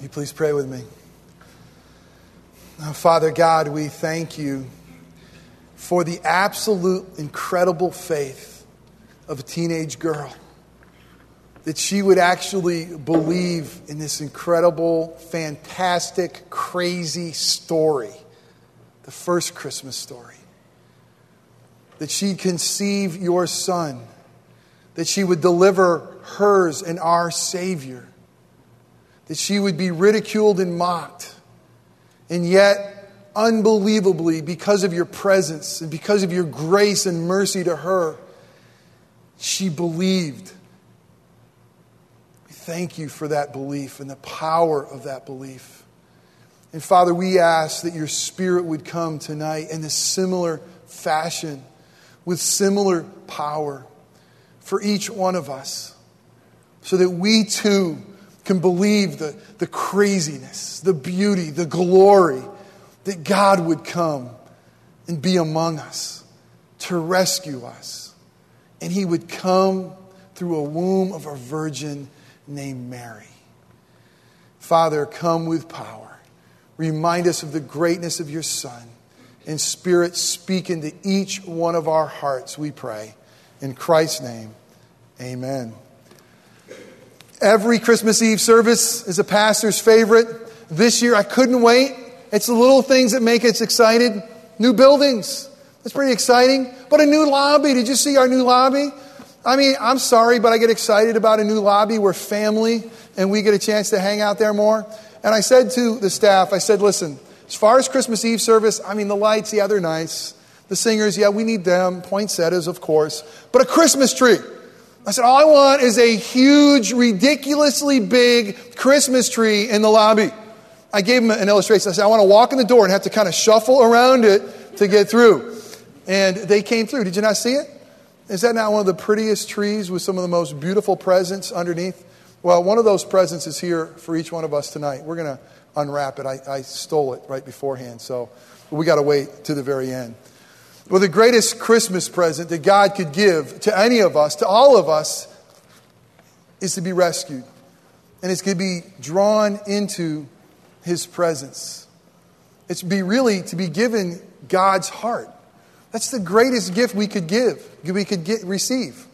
You please pray with me? Father God, we thank you for the absolute incredible faith of a teenage girl. That she would actually believe in this incredible, fantastic, crazy story, the first Christmas story. That she'd conceive your son, that she would deliver hers and our Savior that she would be ridiculed and mocked. And yet, unbelievably, because of your presence and because of your grace and mercy to her, she believed. We thank you for that belief and the power of that belief. And Father, we ask that your Spirit would come tonight in a similar fashion, with similar power for each one of us, so that we too can believe the, the craziness, the beauty, the glory that God would come and be among us to rescue us. And he would come through a womb of a virgin named Mary. Father, come with power. Remind us of the greatness of your Son. And Spirit, speak into each one of our hearts, we pray. In Christ's name, amen. Every Christmas Eve service is a pastor's favorite. This year, I couldn't wait. It's the little things that make us excited. New buildings. That's pretty exciting. But a new lobby. Did you see our new lobby? I mean, I'm sorry, but I get excited about a new lobby. We're family and we get a chance to hang out there more. And I said to the staff, I said, listen, as far as Christmas Eve service, I mean, the lights, yeah, they're nice. The singers, yeah, we need them. Poinsettias, of course. But a Christmas tree. I said, all I want is a huge, ridiculously big Christmas tree in the lobby. I gave him an illustration. I said, I want to walk in the door and have to kind of shuffle around it to get through. And they came through. Did you not see it? Is that not one of the prettiest trees with some of the most beautiful presents underneath? Well, one of those presents is here for each one of us tonight. We're going to unwrap it. I, I stole it right beforehand, so we got to wait to the very end. Well, the greatest Christmas present that God could give to any of us, to all of us, is to be rescued. And it's to be drawn into His presence. It's be really to be given God's heart. That's the greatest gift we could give, we could get, receive.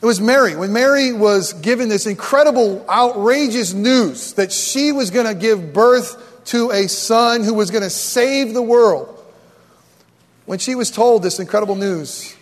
It was Mary. When Mary was given this incredible, outrageous news that she was going to give birth to a son who was going to save the world, when she was told this incredible news,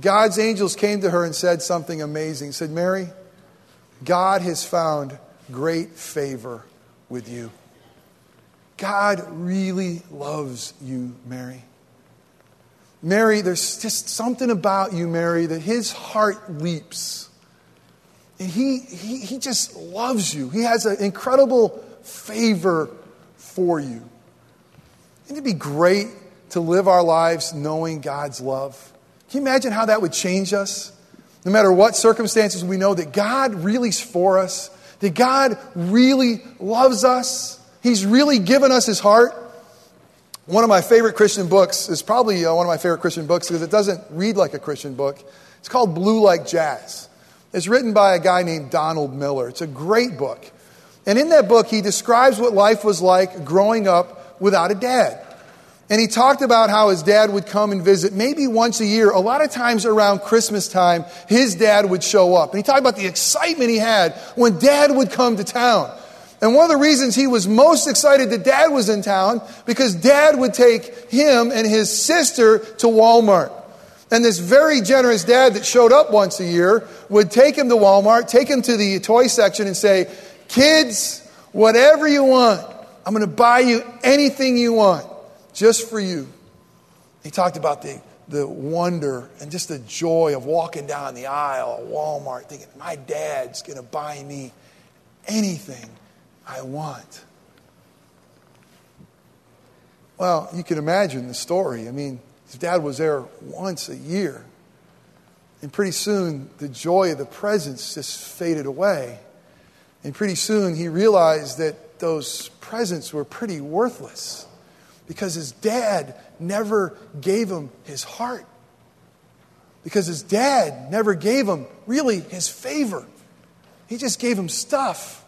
God's angels came to her and said something amazing. Said, Mary, God has found great favor with you. God really loves you, Mary. Mary, there's just something about you, Mary, that his heart leaps. And he, he, he just loves you. He has an incredible favor for you. Wouldn't it be great to live our lives knowing God's love. Can you imagine how that would change us? No matter what circumstances, we know that God really is for us, that God really loves us. He's really given us His heart. One of my favorite Christian books is probably uh, one of my favorite Christian books because it doesn't read like a Christian book. It's called Blue Like Jazz. It's written by a guy named Donald Miller. It's a great book. And in that book, he describes what life was like growing up without a dad. And he talked about how his dad would come and visit maybe once a year. A lot of times around Christmas time, his dad would show up. And he talked about the excitement he had when dad would come to town. And one of the reasons he was most excited that dad was in town, because dad would take him and his sister to Walmart. And this very generous dad that showed up once a year would take him to Walmart, take him to the toy section and say, Kids, whatever you want, I'm going to buy you anything you want just for you. He talked about the, the wonder and just the joy of walking down the aisle at Walmart thinking, my dad's going to buy me anything I want. Well, you can imagine the story. I mean, his dad was there once a year. And pretty soon, the joy of the presents just faded away. And pretty soon, he realized that those presents were pretty worthless because his dad never gave him his heart. Because his dad never gave him really his favor. He just gave him stuff.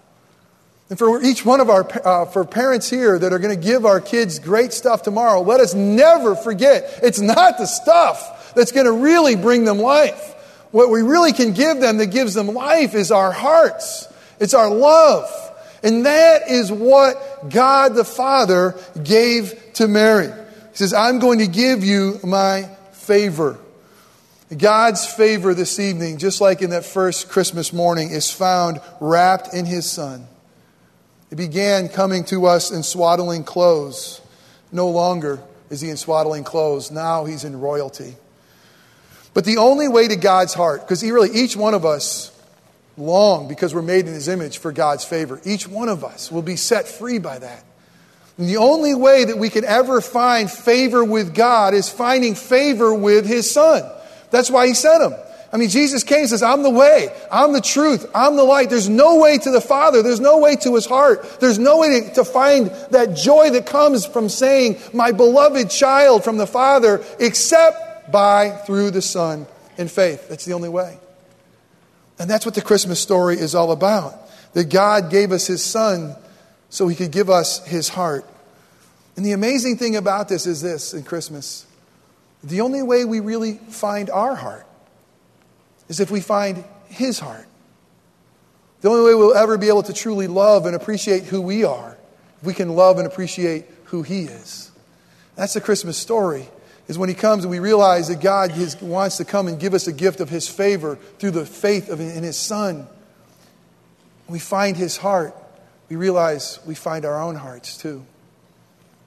And for each one of our uh, for parents here that are going to give our kids great stuff tomorrow, let us never forget it's not the stuff that's going to really bring them life. What we really can give them that gives them life is our hearts. It's our love. And that is what God the Father gave to Mary. He says, I'm going to give you my favor. God's favor this evening, just like in that first Christmas morning, is found wrapped in His Son. It began coming to us in swaddling clothes. No longer is he in swaddling clothes, now he's in royalty. But the only way to God's heart, because he really, each one of us long, because we're made in his image for God's favor, each one of us will be set free by that. And the only way that we can ever find favor with God is finding favor with his son. That's why he sent him. I mean, Jesus came and says, I'm the way, I'm the truth, I'm the light. There's no way to the Father, there's no way to his heart, there's no way to, to find that joy that comes from saying, My beloved child from the Father, except by through the Son in faith. That's the only way. And that's what the Christmas story is all about. That God gave us his Son so he could give us his heart. And the amazing thing about this is this in Christmas the only way we really find our heart is if we find His heart. The only way we'll ever be able to truly love and appreciate who we are, if we can love and appreciate who He is. That's the Christmas story, is when He comes and we realize that God wants to come and give us a gift of His favor through the faith of, in His Son. We find His heart. We realize we find our own hearts too.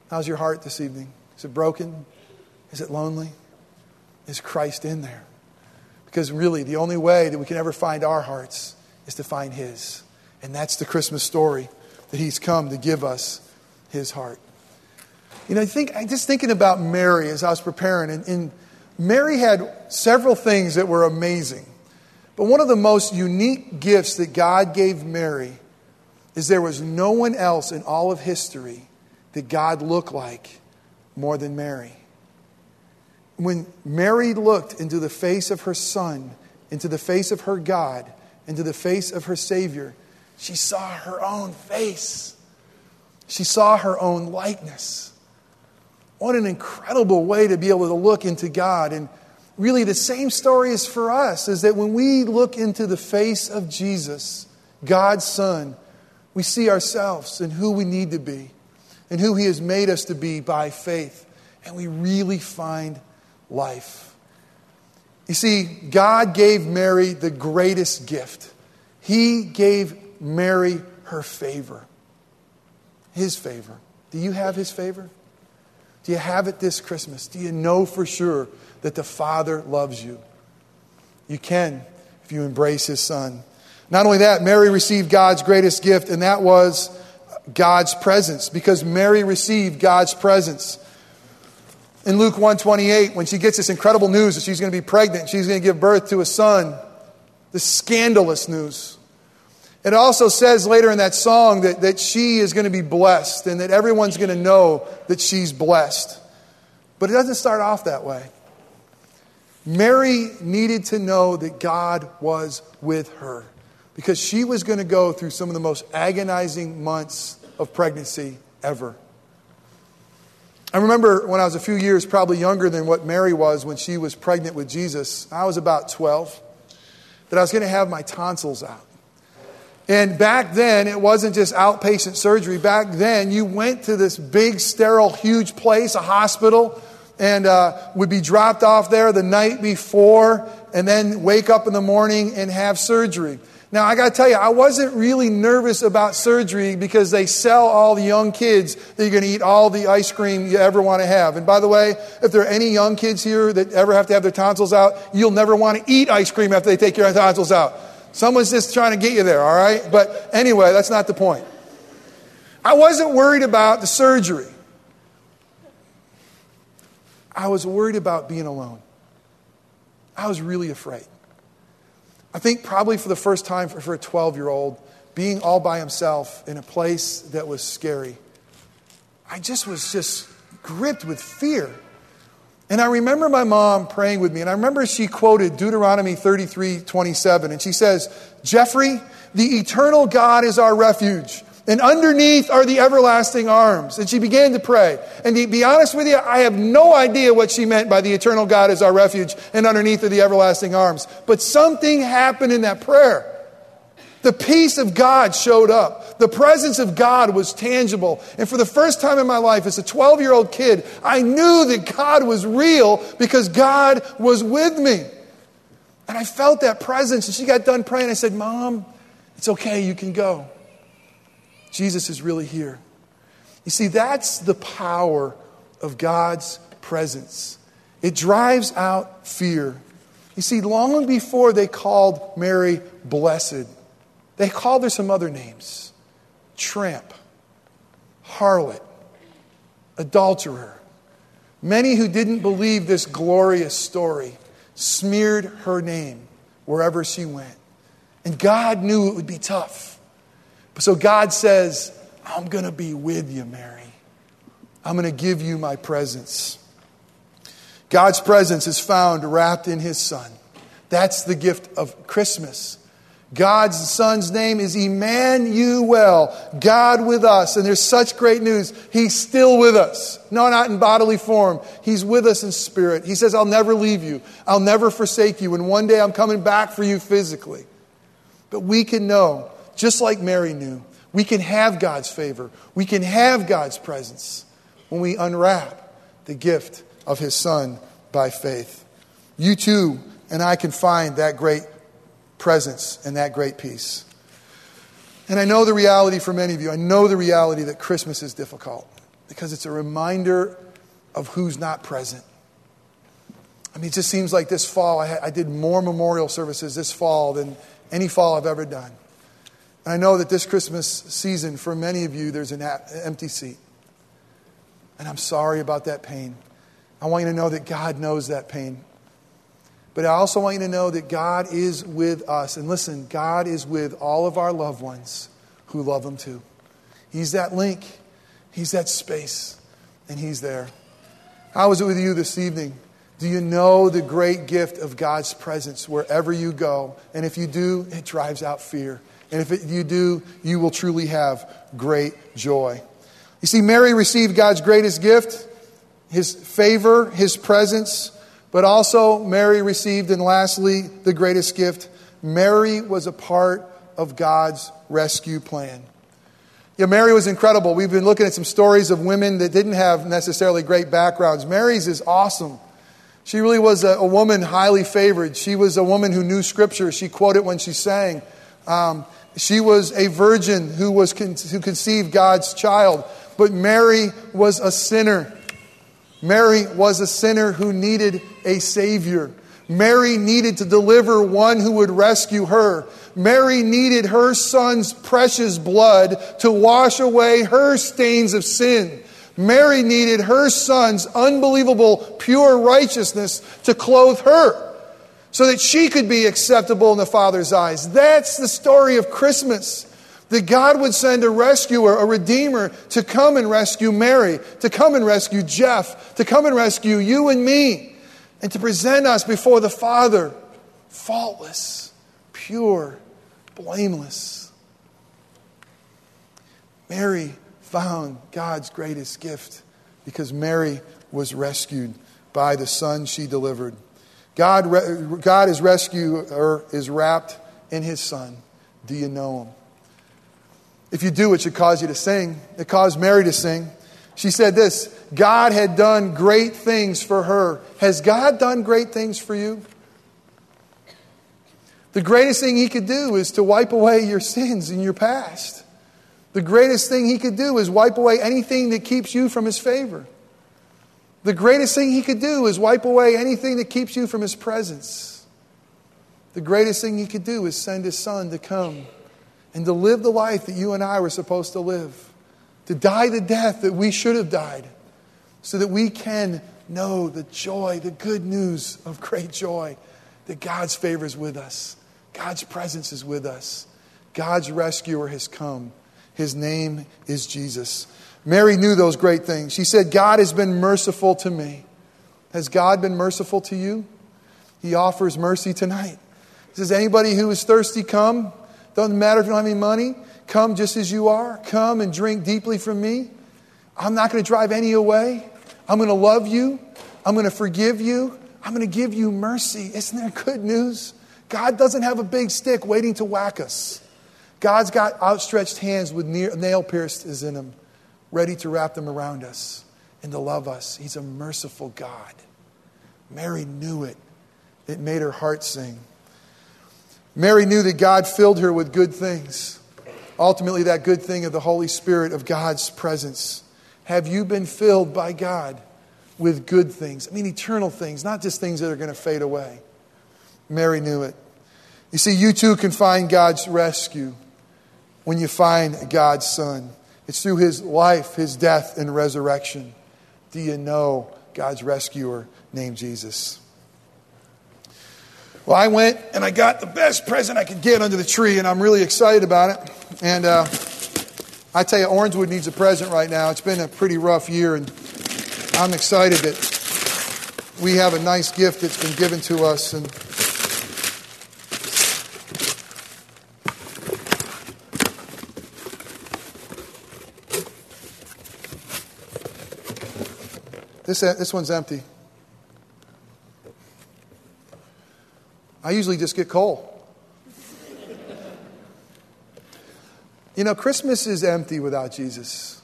How's your heart this evening? Is it broken? Is it lonely? Is Christ in there? Because really, the only way that we can ever find our hearts is to find His. And that's the Christmas story that He's come to give us His heart. You know, I think, I just thinking about Mary as I was preparing, and, and Mary had several things that were amazing. But one of the most unique gifts that God gave Mary is there was no one else in all of history that God looked like more than Mary when Mary looked into the face of her son, into the face of her God, into the face of her Savior, she saw her own face. She saw her own likeness. What an incredible way to be able to look into God. And really, the same story is for us is that when we look into the face of Jesus, God's Son, we see ourselves and who we need to be and who He has made us to be by faith. And we really find life. You see, God gave Mary the greatest gift. He gave Mary her favor, His favor. Do you have His favor? Do you have it this Christmas? Do you know for sure that the Father loves you? You can if you embrace His Son. Not only that, Mary received God's greatest gift, and that was God's presence, because Mary received God's presence in Luke 128 when she gets this incredible news that she's going to be pregnant, she's going to give birth to a son. This scandalous news. It also says later in that song that, that she is going to be blessed and that everyone's going to know that she's blessed. But it doesn't start off that way. Mary needed to know that God was with her because she was going to go through some of the most agonizing months of pregnancy ever. I remember when I was a few years, probably younger than what Mary was when she was pregnant with Jesus, I was about 12, that I was going to have my tonsils out. And back then, it wasn't just outpatient surgery. Back then, you went to this big, sterile, huge place, a hospital, and uh, would be dropped off there the night before, and then wake up in the morning and have surgery. Now, I got to tell you, I wasn't really nervous about surgery because they sell all the young kids that you're going to eat all the ice cream you ever want to have. And by the way, if there are any young kids here that ever have to have their tonsils out, you'll never want to eat ice cream after they take your tonsils out. Someone's just trying to get you there, all right? But anyway, that's not the point. I wasn't worried about the surgery. I was worried about being alone. I was really afraid. I think probably for the first time for, for a 12 year old, being all by himself in a place that was scary, I just was just gripped with fear. And I remember my mom praying with me, and I remember she quoted Deuteronomy 33 27, and she says, Jeffrey, the eternal God is our refuge And underneath are the everlasting arms. And she began to pray. And to be honest with you, I have no idea what she meant by the eternal God is our refuge and underneath are the everlasting arms. But something happened in that prayer. The peace of God showed up. The presence of God was tangible. And for the first time in my life, as a 12 year old kid, I knew that God was real because God was with me. And I felt that presence. And she got done praying. I said, Mom, it's okay. You can go. Jesus is really here. You see, that's the power of God's presence. It drives out fear. You see, long before they called Mary blessed, they called her some other names tramp, harlot, adulterer. Many who didn't believe this glorious story smeared her name wherever she went. And God knew it would be tough. So God says, I'm going to be with you, Mary. I'm going to give you my presence. God's presence is found wrapped in his son. That's the gift of Christmas. God's son's name is Emmanuel, God with us. And there's such great news. He's still with us. No, not in bodily form. He's with us in spirit. He says, I'll never leave you. I'll never forsake you. And one day I'm coming back for you physically. But we can know, just like Mary knew, we can have God's favor. We can have God's presence when we unwrap the gift of His Son by faith. You too and I can find that great presence and that great peace. And I know the reality for many of you, I know the reality that Christmas is difficult because it's a reminder of who's not present. I mean, it just seems like this fall, I, I did more memorial services this fall than any fall I've ever done. And I know that this Christmas season, for many of you, there's an empty seat. And I'm sorry about that pain. I want you to know that God knows that pain. But I also want you to know that God is with us. And listen, God is with all of our loved ones who love Him too. He's that link, He's that space, and He's there. How is it with you this evening? Do you know the great gift of God's presence wherever you go? And if you do, it drives out fear. And if it, you do, you will truly have great joy. You see, Mary received God's greatest gift, His favor, His presence. But also, Mary received, and lastly, the greatest gift Mary was a part of God's rescue plan. Yeah, Mary was incredible. We've been looking at some stories of women that didn't have necessarily great backgrounds. Mary's is awesome. She really was a, a woman highly favored. She was a woman who knew scripture. She quoted when she sang. Um, she was a virgin who, was con- who conceived God's child. But Mary was a sinner. Mary was a sinner who needed a Savior. Mary needed to deliver one who would rescue her. Mary needed her son's precious blood to wash away her stains of sin. Mary needed her son's unbelievable pure righteousness to clothe her so that she could be acceptable in the Father's eyes. That's the story of Christmas. That God would send a rescuer, a redeemer, to come and rescue Mary, to come and rescue Jeff, to come and rescue you and me, and to present us before the Father faultless, pure, blameless. Mary found God's greatest gift because Mary was rescued by the Son she delivered. God, God is rescuer is wrapped in his Son. Do you know him? If you do, it should cause you to sing. It caused Mary to sing. She said this God had done great things for her. Has God done great things for you? The greatest thing He could do is to wipe away your sins in your past. The greatest thing He could do is wipe away anything that keeps you from His favor. The greatest thing He could do is wipe away anything that keeps you from His presence. The greatest thing He could do is send His Son to come and to live the life that you and I were supposed to live, to die the death that we should have died, so that we can know the joy, the good news of great joy that God's favor is with us, God's presence is with us, God's rescuer has come. His name is Jesus. Mary knew those great things. She said, God has been merciful to me. Has God been merciful to you? He offers mercy tonight. He says, Anybody who is thirsty, come. Doesn't matter if you don't have any money. Come just as you are. Come and drink deeply from me. I'm not going to drive any away. I'm going to love you. I'm going to forgive you. I'm going to give you mercy. Isn't that good news? God doesn't have a big stick waiting to whack us. God's got outstretched hands with nail pierced is in them, ready to wrap them around us and to love us. He's a merciful God. Mary knew it. It made her heart sing. Mary knew that God filled her with good things. Ultimately, that good thing of the Holy Spirit of God's presence. Have you been filled by God with good things? I mean, eternal things, not just things that are going to fade away. Mary knew it. You see, you too can find God's rescue when you find God's Son. It's through his life, his death, and resurrection. Do you know God's rescuer named Jesus? Well, I went and I got the best present I could get under the tree, and I'm really excited about it. And uh, I tell you, Orangewood needs a present right now. It's been a pretty rough year, and I'm excited that we have a nice gift that's been given to us. And This, this one's empty. I usually just get coal. you know, Christmas is empty without Jesus.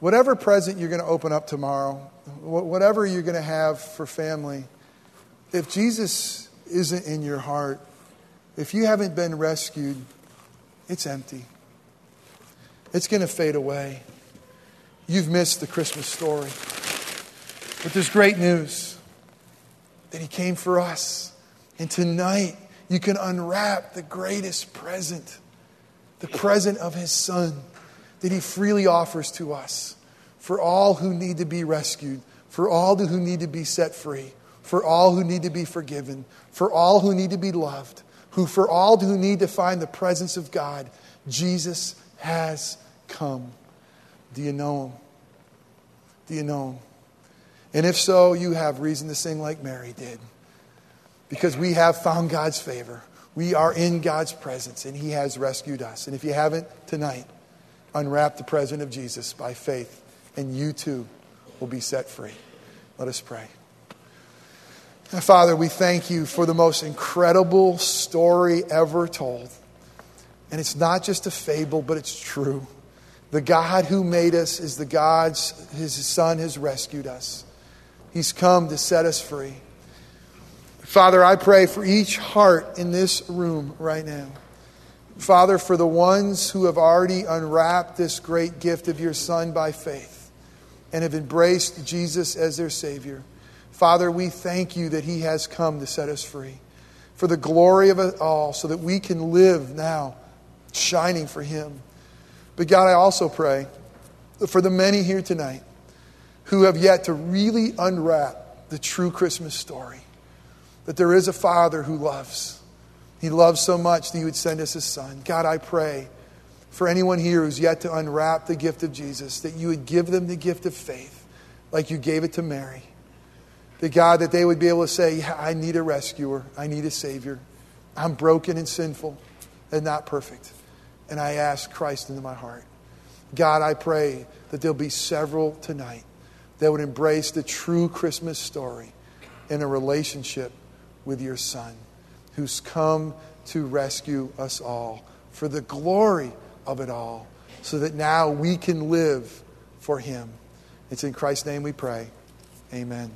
Whatever present you're going to open up tomorrow, whatever you're going to have for family, if Jesus isn't in your heart, if you haven't been rescued, it's empty. It's going to fade away you've missed the Christmas story. But there's great news that He came for us. And tonight, you can unwrap the greatest present the present of His Son that He freely offers to us for all who need to be rescued, for all who need to be set free, for all who need to be forgiven, for all who need to be loved, who for all who need to find the presence of God. Jesus has come. Do you know him? Do you know him? And if so, you have reason to sing like Mary did. Because we have found God's favor. We are in God's presence, and He has rescued us. And if you haven't tonight, unwrap the present of Jesus by faith, and you too will be set free. Let us pray. Father, we thank you for the most incredible story ever told. And it's not just a fable, but it's true. The God who made us is the God, his Son has rescued us. He's come to set us free. Father, I pray for each heart in this room right now. Father, for the ones who have already unwrapped this great gift of your Son by faith and have embraced Jesus as their Savior. Father, we thank you that He has come to set us free for the glory of it all so that we can live now shining for Him. But God, I also pray for the many here tonight who have yet to really unwrap the true Christmas story that there is a Father who loves. He loves so much that He would send us His Son. God, I pray for anyone here who's yet to unwrap the gift of Jesus, that you would give them the gift of faith like you gave it to Mary. That God, that they would be able to say, yeah, I need a rescuer, I need a Savior. I'm broken and sinful and not perfect and I ask Christ into my heart. God, I pray that there'll be several tonight that would embrace the true Christmas story in a relationship with your Son, who's come to rescue us all for the glory of it all, so that now we can live for Him. It's in Christ's name we pray. Amen.